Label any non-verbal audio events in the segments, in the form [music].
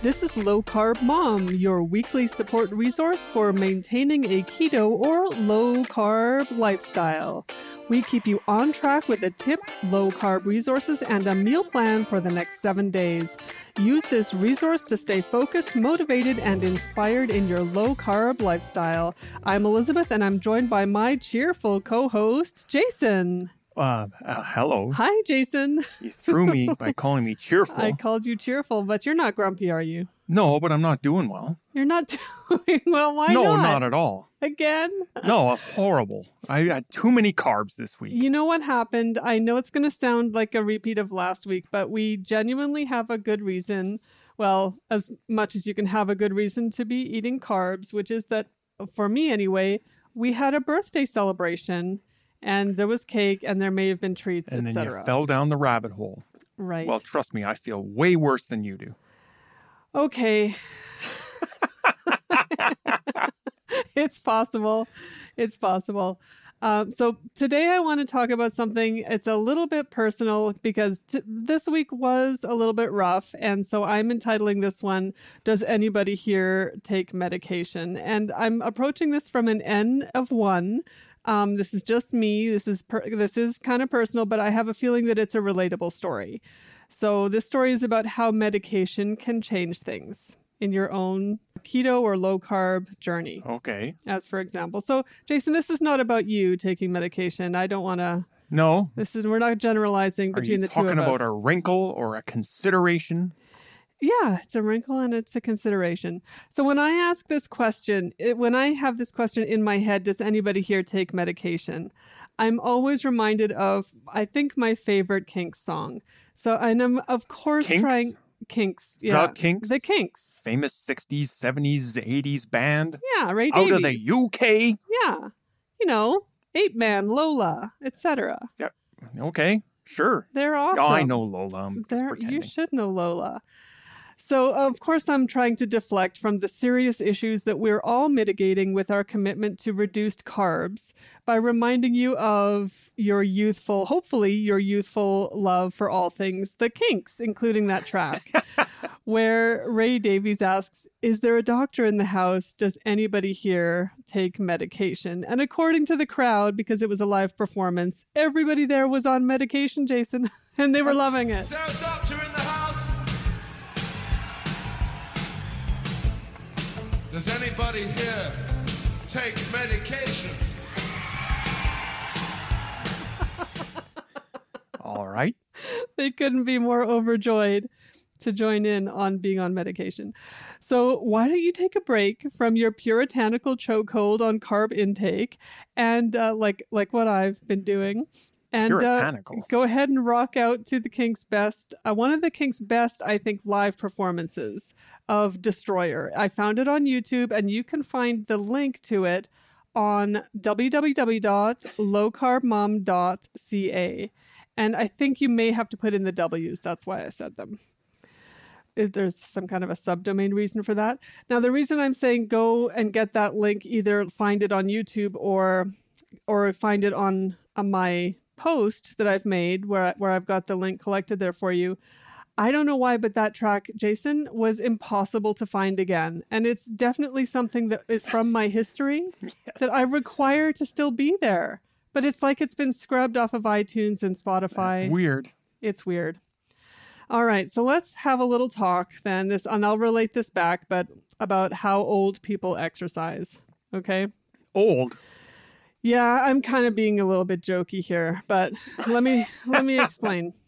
This is Low Carb Mom, your weekly support resource for maintaining a keto or low carb lifestyle. We keep you on track with a tip, low carb resources, and a meal plan for the next seven days. Use this resource to stay focused, motivated, and inspired in your low carb lifestyle. I'm Elizabeth, and I'm joined by my cheerful co host, Jason. Uh, uh, hello. Hi, Jason. You threw me [laughs] by calling me cheerful. I called you cheerful, but you're not grumpy, are you? no, but I'm not doing well. You're not [laughs] doing well. Why no, not? not at all. Again? No, horrible. I had too many carbs this week. You know what happened? I know it's going to sound like a repeat of last week, but we genuinely have a good reason. Well, as much as you can have a good reason to be eating carbs, which is that, for me anyway, we had a birthday celebration and there was cake and there may have been treats, and then you fell down the rabbit hole. right. Well, trust me, I feel way worse than you do. okay. [laughs] it's possible. It's possible. Um, so today I want to talk about something. It's a little bit personal because t- this week was a little bit rough, and so I'm entitling this one "Does anybody here take medication?" And I'm approaching this from an N of one. Um, this is just me. This is per- this is kind of personal, but I have a feeling that it's a relatable story. So this story is about how medication can change things in your own keto or low carb journey Okay. as for example. So, Jason, this is not about you taking medication. I don't want to. No. This is we're not generalizing Are between the two of us. talking about a wrinkle or a consideration? Yeah, it's a wrinkle and it's a consideration. So when I ask this question, it, when I have this question in my head, does anybody here take medication? I'm always reminded of I think my favorite Kinks song. So and I'm of course Kinks? trying Kinks. Yeah, The Kinks? The Kinks. Famous 60s, 70s, 80s band Yeah, Ray out Davies. of the UK. Yeah, you know, Ape Man, Lola, etc. Yeah. Okay, sure. They're awesome. Oh, I know Lola. Pretending. you should know Lola. So, of course, I'm trying to deflect from the serious issues that we're all mitigating with our commitment to reduced carbs by reminding you of your youthful, hopefully, your youthful love for all things the kinks, including that track, [laughs] where Ray Davies asks, Is there a doctor in the house? Does anybody here take medication? And according to the crowd, because it was a live performance, everybody there was on medication, Jason, [laughs] and they were loving it. a doctor Does anybody here take medication? [laughs] All right. they couldn't be more overjoyed to join in on being on medication. So, why don't you take a break from your puritanical chokehold on carb intake and uh, like like what I've been doing and uh, go ahead and rock out to the Kinks' best, uh, one of the Kinks' best, I think, live performances of Destroyer. I found it on YouTube, and you can find the link to it on www.lowcarbmom.ca. And I think you may have to put in the W's. That's why I said them. There's some kind of a subdomain reason for that. Now, the reason I'm saying go and get that link, either find it on YouTube or or find it on, on my post that I've made where where I've got the link collected there for you. I don't know why, but that track, Jason, was impossible to find again. And it's definitely something that is from my history [laughs] that I require to still be there. But it's like it's been scrubbed off of iTunes and Spotify. That's weird. It's weird. All right, so let's have a little talk then. This and I'll relate this back, but about how old people exercise. Okay. Old. Yeah, I'm kind of being a little bit jokey here, but let me let me explain. [laughs]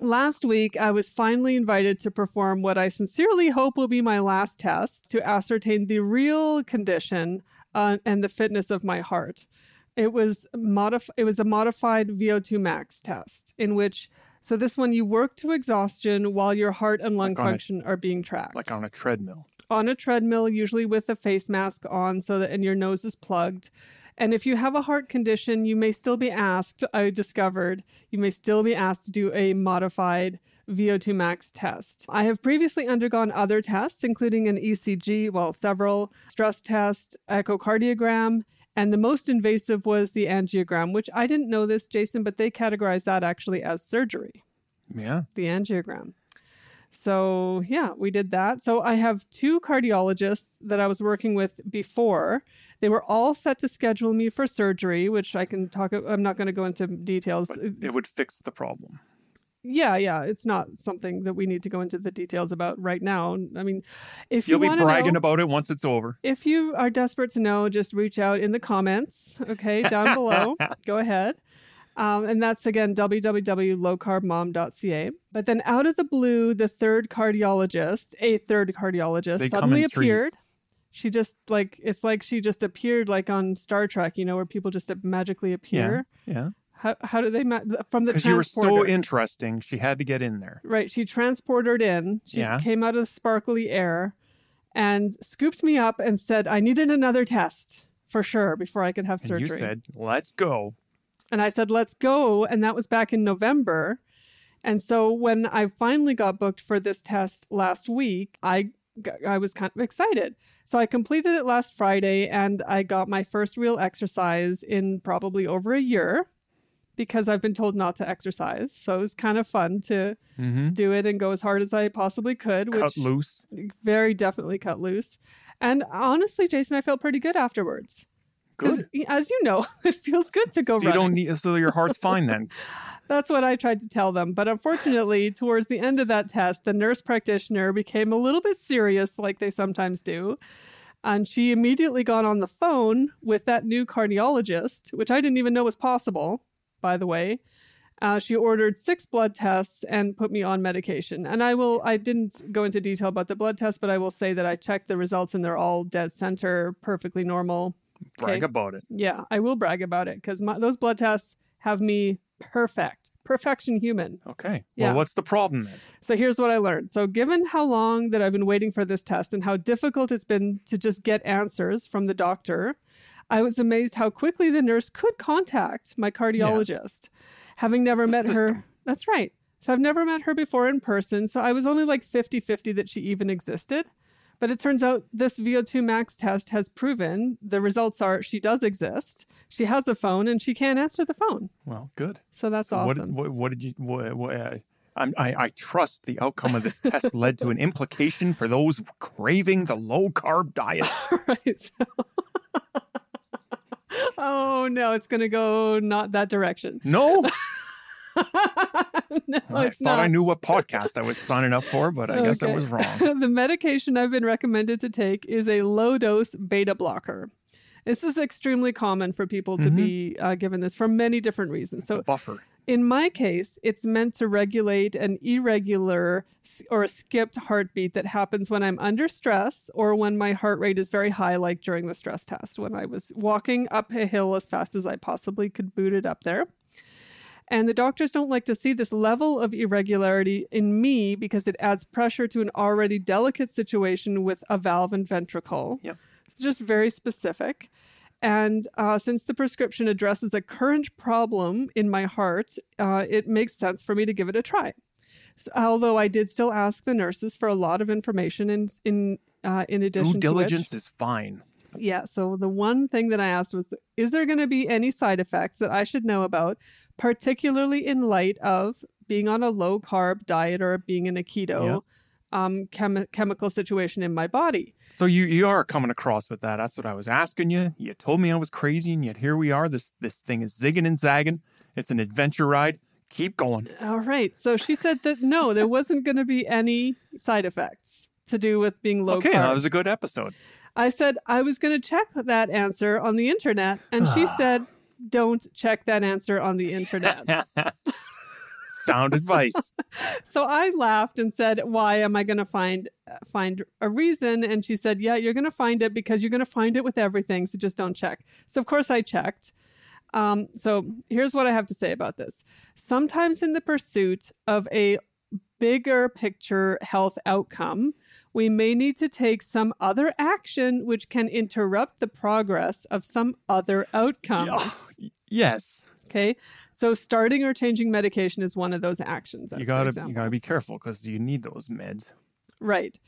Last week, I was finally invited to perform what I sincerely hope will be my last test to ascertain the real condition uh, and the fitness of my heart. It was modif- It was a modified VO2 max test in which, so this one you work to exhaustion while your heart and lung Like on a- function are being tracked Like on a treadmill. on a treadmill, usually with a face mask on, so that and your nose is plugged. And if you have a heart condition, you may still be asked. I discovered you may still be asked to do a modified VO2 max test. I have previously undergone other tests, including an ECG, well, several stress test, echocardiogram, and the most invasive was the angiogram, which I didn't know this, Jason, but they categorize that actually as surgery Yeah. the angiogram. So, yeah, we did that. So, I have two cardiologists that I was working with before. They were all set to schedule me for surgery, which I can talk. I'm not going to go into details. But it would fix the problem. Yeah, yeah, it's not something that we need to go into the details about right now. I mean, if You'll you be bragging know, about it once it's over. if you are desperate to know, just reach out in the comments, okay, down [laughs] below. Go ahead. Um, and that's again www.lowcarbmom.ca. But then out of the blue, the third cardiologist, a third cardiologist, They suddenly appeared. She just like it's like she just appeared like on Star Trek, you know, where people just magically appear. Yeah. yeah. How how do they ma- from the Because you were so interesting, she had to get in there. Right. She transported in. She Yeah. came out of the sparkly air and scooped me up and said, I needed another test for sure before I could have And surgery. you said, let's go. And I said, let's go. And that was back in November. And so when I finally got booked for this test last week, I I was kind of excited. So I completed it last Friday and I got my first real exercise in probably over a year because I've been told not to exercise. So it was kind of fun to hmm do it and go as hard as I possibly could, Cut which loose. very definitely cut loose. And honestly, Jason, I felt pretty good afterwards. Good. as you know, [laughs] it feels good to go So you running. don't need, so your heart's fine then. [laughs] That's what I tried to tell them. But unfortunately, towards the end of that test, the nurse practitioner became a little bit serious, like they sometimes do. And she immediately got on the phone with that new cardiologist, which I didn't even know was possible, by the way. Uh, she ordered six blood tests and put me on medication. And I will, I didn't go into detail about the blood tests, but I will say that I checked the results and they're all dead center, perfectly normal. Brag Okay. about it. Yeah, I will brag about it because those blood tests have me perfect, perfection human. Okay. Yeah. Well, what's the problem then? So here's what I learned. So, given how long that I've been waiting for this test and how difficult it's been to just get answers from the doctor, I was amazed how quickly the nurse could contact my cardiologist. Having never met her, that's right. So, I've never met her before in person. So, I was only like 50 50 that she even existed. But it turns out this VO2 max test has proven the results are she does exist. She has a phone and she can't answer the phone. Well, good. So that's So what, awesome. what, what did you? What, what, uh, I, I trust the outcome of this test [laughs] led to an implication for those craving the low carb diet. [laughs] right. So... [laughs] oh no, it's gonna go not that direction. No, [laughs] no, I it's thought not. I knew what [laughs] podcast I was signing up for, but I guess I was wrong. [laughs] the medication I've been recommended to take is a low dose beta blocker. This is extremely common for people to Mhm. be uh, given this for many different reasons. So So, buffer. in my case, it's meant to regulate an irregular or a skipped heartbeat that happens when I'm under stress or when my heart rate is very high, like during the stress test, when I was walking up a hill as fast as I possibly could boot it up there. And the doctors don't like to see this level of irregularity in me because it adds pressure to an already delicate situation with a valve and ventricle. Yep. It's just very specific. And uh, since the prescription addresses a current problem in my heart, uh, it makes sense for me to give it a try. So, although I did still ask the nurses for a lot of information in in uh, in addition Due to which- diligence is fine. yeah. So the one thing that I asked was, is there going to be any side effects that I should know about, particularly in light of being on a low carb diet or being in a keto um, chemi- chemical situation in my body? So you you are coming across with that. That's what I was asking you. You told me I was crazy, and yet here we are. This this thing is zigging and zagging. It's an adventure ride. Keep going. All right. So she said that no, there wasn't going to be any side effects to do with being low carb. okay, carb. that was a good episode. I said I was going to check that answer on the internet, and she [sighs] said, "Don't check that answer on the internet." [laughs] Sound advice. [laughs] so I laughed and said, "Why am I going to find find a reason?" And she said, "Yeah, you're going to find it because you're going to find it with everything. So just don't check." So of course I checked. Um, so here's what I have to say about this. Sometimes in the pursuit of a bigger picture health outcome, we may need to take some other action which can interrupt the progress of some other outcome. Yes, Okay. So starting or changing medication is one of those actions. as you gotta you gotta be careful because you need those meds. Right.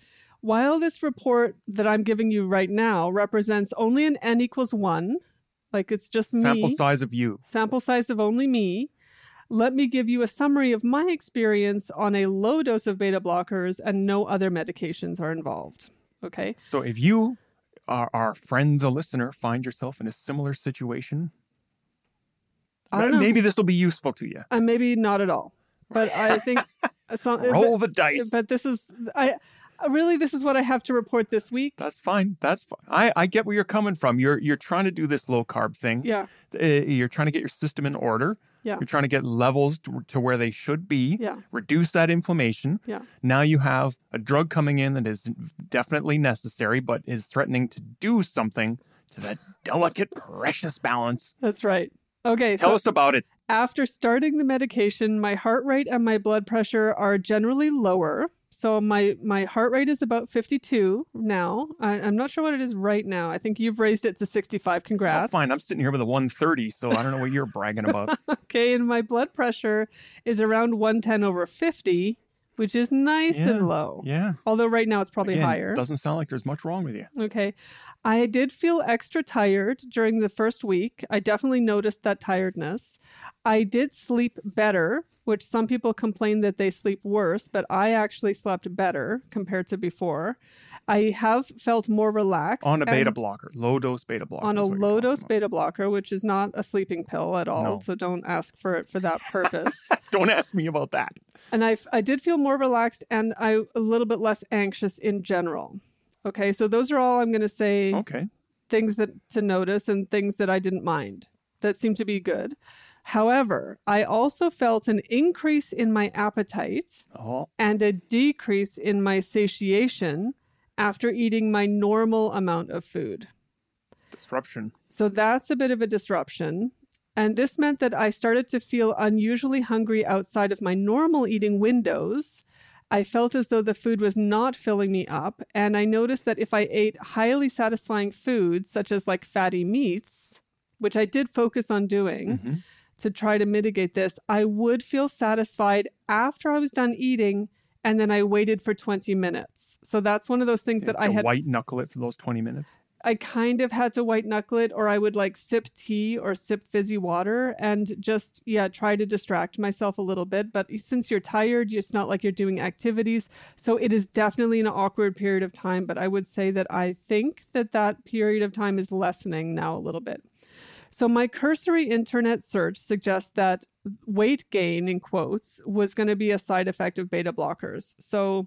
While this report that I'm giving you right now represents only an n equals one, like it's just me, Sample size of you. sample size of only me, Let me give you a summary of my experience on a low dose of beta blockers and no other medications are involved. Okay. So if you, our, our friend, the listener, find yourself in a similar situation, I don't know. maybe this will be useful to you. And maybe not at all. But I [laughs] think some, uh, Roll but, the dice. but this is I uh, really this is what I have to report this week. That's fine. That's fine. I, I get where you're coming from. You're you're trying to do this low carb thing. Yeah. Uh, you're trying to get your system in order. Yeah. You're trying to get levels to, to where they should be. Yeah. Reduce that inflammation. Yeah. Now you have a drug coming in that is definitely necessary, but is threatening to do something to that delicate, precious balance. That's right. Okay. Tell so us about it. after starting the medication, my heart rate and my blood pressure are generally lower. So my my heart rate is about 52 now. I, I'm not sure what it is right now. I think you've raised it to 65. Oh, Congrats. fine. I'm sitting here with a 130, so I don't know what you're bragging about. [laughs] Okay, and my blood pressure is around 110 over 50, which is nice Yeah. and low. Yeah. Although right now it's probably Again, higher. Doesn't sound like there's much wrong with you. Okay. I did feel extra tired during the first week. I definitely noticed that tiredness. I did sleep better, which some people complain that they sleep worse, but I actually slept better compared to before. I have felt more relaxed. On a beta blocker, low dose beta blocker. On a low dose about. beta blocker, which is not a sleeping pill at all. No. So don't ask for it for that [laughs] purpose. [laughs] Don't ask me about that. and I, I did feel more relaxed and I a little bit less anxious in general. Okay, so those are all I'm going to say Okay. things that to notice and things that I didn't mind that seemed to be good. However, I also felt an increase in my appetite Oh, and a decrease in my satiation after eating my normal amount of food. disruption. So that's a bit of a disruption. And this meant that I started to feel unusually hungry outside of my normal eating windows. I felt as though the food was not filling me up. And I noticed that if I ate highly satisfying foods, such as like fatty meats, which I did focus on doing Mhm. To try to mitigate this, I would feel satisfied after I was done eating. And then I waited for 20 minutes. So that's one of those things that I had white knuckle it for those 20 minutes. I kind of had to white knuckle it, or I would like sip tea or sip fizzy water and just, yeah, try to distract myself a little bit. But since you're tired, it's not like you're doing activities. So it is definitely an awkward period of time. But I would say that I think that that period of time is lessening now a little bit. So my cursory internet search suggests that weight gain, in quotes, was going to be a side effect of beta blockers. So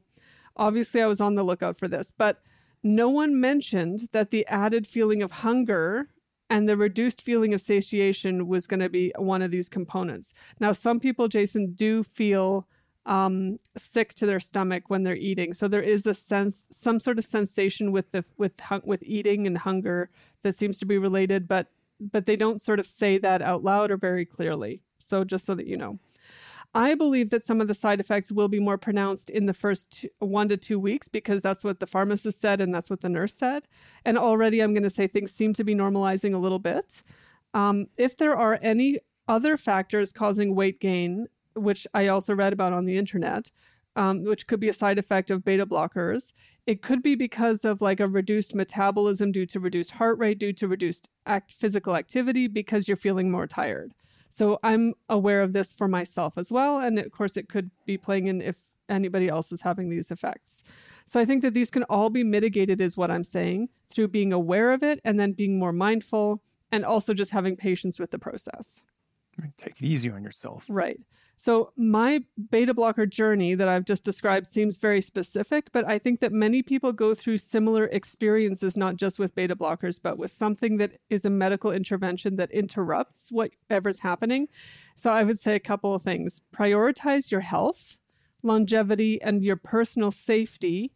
obviously I was on the lookout for this, but no one mentioned that the added feeling of hunger and the reduced feeling of satiation was going to be one of these components. Now, some people, Jason, do feel um, sick to their stomach when they're eating. So there is a sense, some sort of sensation with the with with eating and hunger that seems to be related, but but they don't sort of say that out loud or very clearly. So just so that you know. I believe that some of the side effects will be more pronounced in the first two, one to two weeks because that's what the pharmacist said and that's what the nurse said. And already I'm going to say things seem to be normalizing a little bit. Um, if there are any other factors causing weight gain, which I also read about on the internet, um, which could be a side effect of beta blockers, it could be because of like a reduced metabolism due to reduced heart rate, due to reduced act- physical activity, because you're feeling more tired. So I'm aware of this for myself as well. And of course, it could be playing in if anybody else is having these effects. So I think that these can all be mitigated, is what I'm saying, through being aware of it and then being more mindful and also just having patience with the process. Take it easy on yourself. Right. So my beta blocker journey that I've just described seems very specific, but I think that many people go through similar experiences, not just with beta blockers, but with something that is a medical intervention that interrupts whatever's happening. So I would say a couple of things prioritize your health, longevity, and your personal safety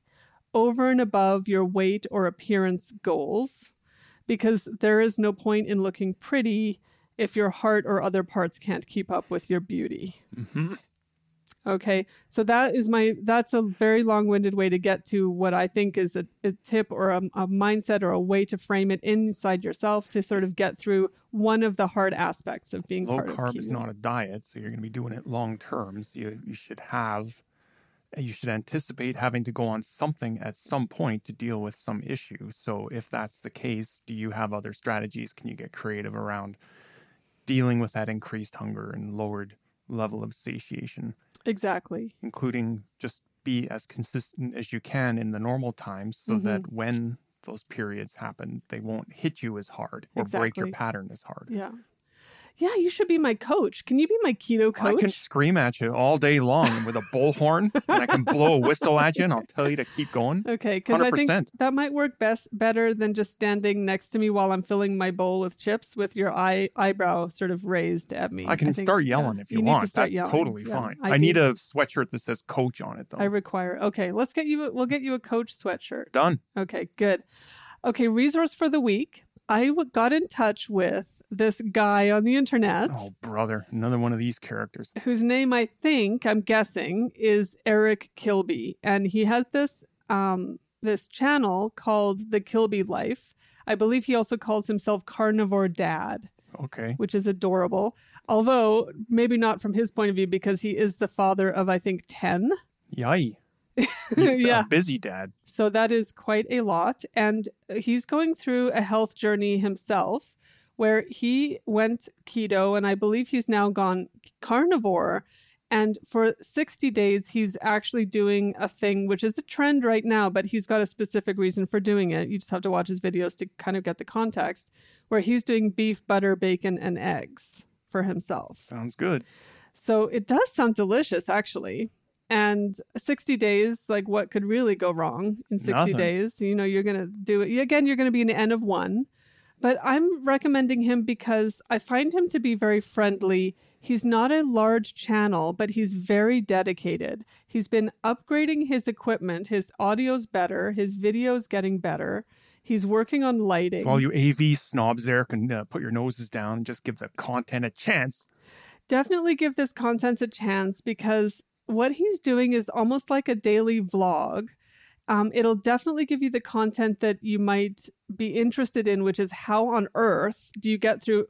over and above your weight or appearance goals, because there is no point in looking pretty if your heart or other parts can't keep up with your beauty. hmm Okay, so that is my that's a very long-winded way to get to what I think is a, a tip or a, a mindset or a way to frame it inside yourself to sort of get through one of the hard aspects of being Low carb is not a diet, so you're going to be doing it long term. So you, you should have, you should anticipate having to go on something at some point to deal with some issue. So if that's the case, do you have other strategies? Can you get creative around dealing with that increased hunger and lowered level of satiation, Exactly. including just be as consistent as you can in the normal times so Mm-hmm. that when those periods happen, they won't hit you as hard or break your pattern as hard. Yeah. Yeah, you should be my coach. Can you be my keto coach? I can scream at you all day long with a bullhorn, and I can blow a whistle at you, and I'll tell you to keep going. [laughs] Okay, because I think that might work best better than just standing next to me while I'm filling my bowl with chips with your eye eyebrow sort of raised at me. I can think- start yelling yeah, if you, need want. That's yelling. totally Yeah, fine. I I, need a sweatshirt that says "Coach" on it, though. I require. Okay, let's get you. A, we'll get you a coach sweatshirt. Done. Okay, good. Okay, resource for the week. I got in touch with this guy on the internet Oh, brother, another one of these characters. whose name I think I'm guessing is Eric Kilby, and he has this um this channel called The Kilby Life. I believe he also calls himself Carnivore Dad, Okay. which is adorable. Although maybe not from his point of view because he is the father of I think 10. Yay. [laughs] He's Yeah. a busy dad. So that is quite a lot. And he's going through a health journey himself where he went keto, and I believe he's now gone carnivore. And for 60 days, he's actually doing a thing, which is a trend right now, but he's got a specific reason for doing it. You just have to watch his videos to kind of get the context, where he's doing beef, butter, bacon, and eggs for himself. Sounds good. So it does sound delicious, actually. And 60 days, like what could really go wrong in 60 Nothing. days? You know, you're going to do it. Again, you're going to be an N of one. But I'm recommending him because I find him to be very friendly. He's not a large channel, but he's very dedicated. He's been upgrading his equipment. His audio's better, his video's getting better. He's working on lighting. So all you AV snobs there can uh, put your noses down and just give the content a chance. definitely give this content a chance because what he's doing is almost like a daily vlog. Um, it'll definitely give you the content that you might be interested in, which is how on earth do you get through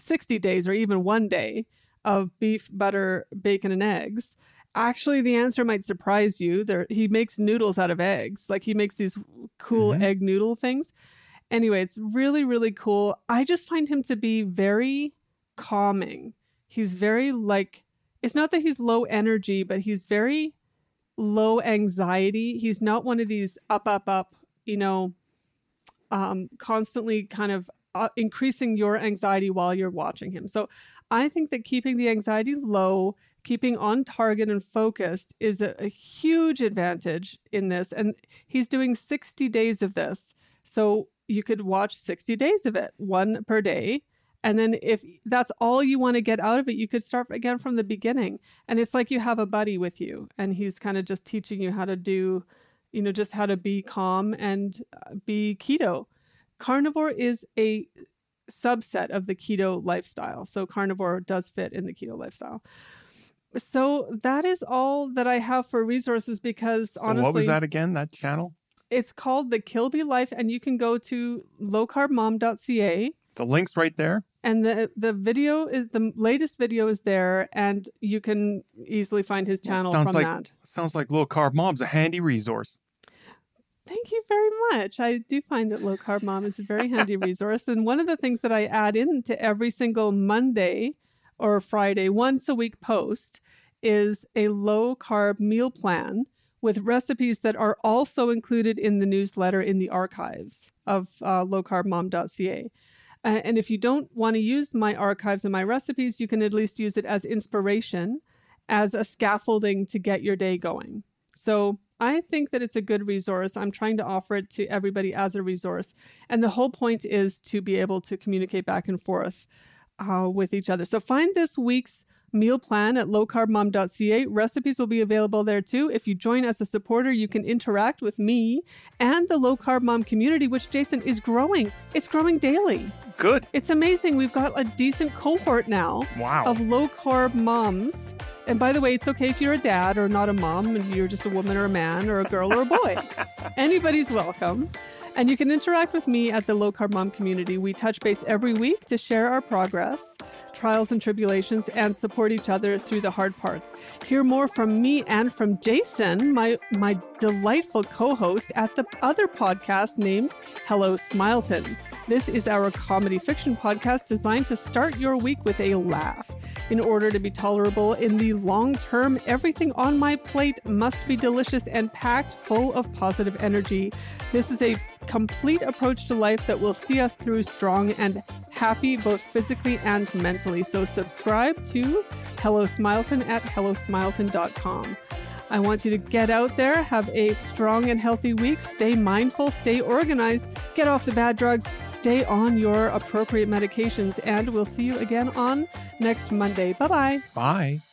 60 days or even one day of beef, butter, bacon, and eggs? Actually, the answer might surprise you. There, he makes noodles out of eggs. Like he makes these cool Mhm. egg noodle things. Anyway, it's really, really cool. I just find him to be very calming. He's very like it's not that he's low energy, but he's very low anxiety. He's not one of these up, up, up, you know, um, constantly kind of uh, increasing your anxiety while you're watching him. So I think that keeping the anxiety low, keeping on target and focused is a, a huge advantage in this. And he's doing 60 days of this. So you could watch 60 days of it, one per day. And then if that's all you want to get out of it, you could start again from the beginning. And it's like you have a buddy with you and he's kind of just teaching you how to do, you know, just how to be calm and uh, be keto. Carnivore is a subset of the keto lifestyle. So carnivore does fit in the keto lifestyle. So that is all that I have for resources because So honestly what was that again? That channel? it's called the Kilby Life and you can go to lowcarbmom.ca The link's right there. And the the video is the latest video is there and you can easily find his Well, channel sounds from like- that. Sounds like Low Carb Mom's a handy resource. thank you very much. I do find that low carb mom is a very handy [laughs] resource. And one of the things that i add into every single monday or friday once a week post is a low carb meal plan with recipes that are also included in the newsletter in the archives of uh, lowcarbmom.ca Uh, and if you don't want to use my archives and my recipes, you can at least use it as inspiration, as a scaffolding to get your day going. So I think that it's a good resource. I'm trying to offer it to everybody as a resource. And the whole point is to be able to communicate back and forth uh, with each other. So find this week's meal plan at lowcarbmom.ca. Recipes will be available there too. If you join as a supporter, you can interact with me and the low carb mom community, which Jason is growing. It's growing daily. Good. It's amazing. We've got a decent cohort now Wow. of low carb moms. And by the way, it's okay if you're a dad or not a mom and you're just a woman or a man or a girl or a boy. [laughs] Anybody's welcome. And you can interact with me at the Low Carb Mom community. We touch base every week to share our progress, trials and tribulations, and support each other through the hard parts. Hear more from me and from Jason, my my delightful co-host at the other podcast named Hello Smileton. This is our comedy fiction podcast designed to start your week with a laugh. In order to be tolerable in the long term, everything on my plate must be delicious and packed full of positive energy. This is a complete approach to life that will see us through strong and happy both physically and mentally. So subscribe to Hello Smileton at hellosmileton.com. I want you to get out there, have a strong and healthy week, stay mindful, stay organized, get off the bad drugs, stay on your appropriate medications, and we'll see you again on next Monday. Bye bye. Bye.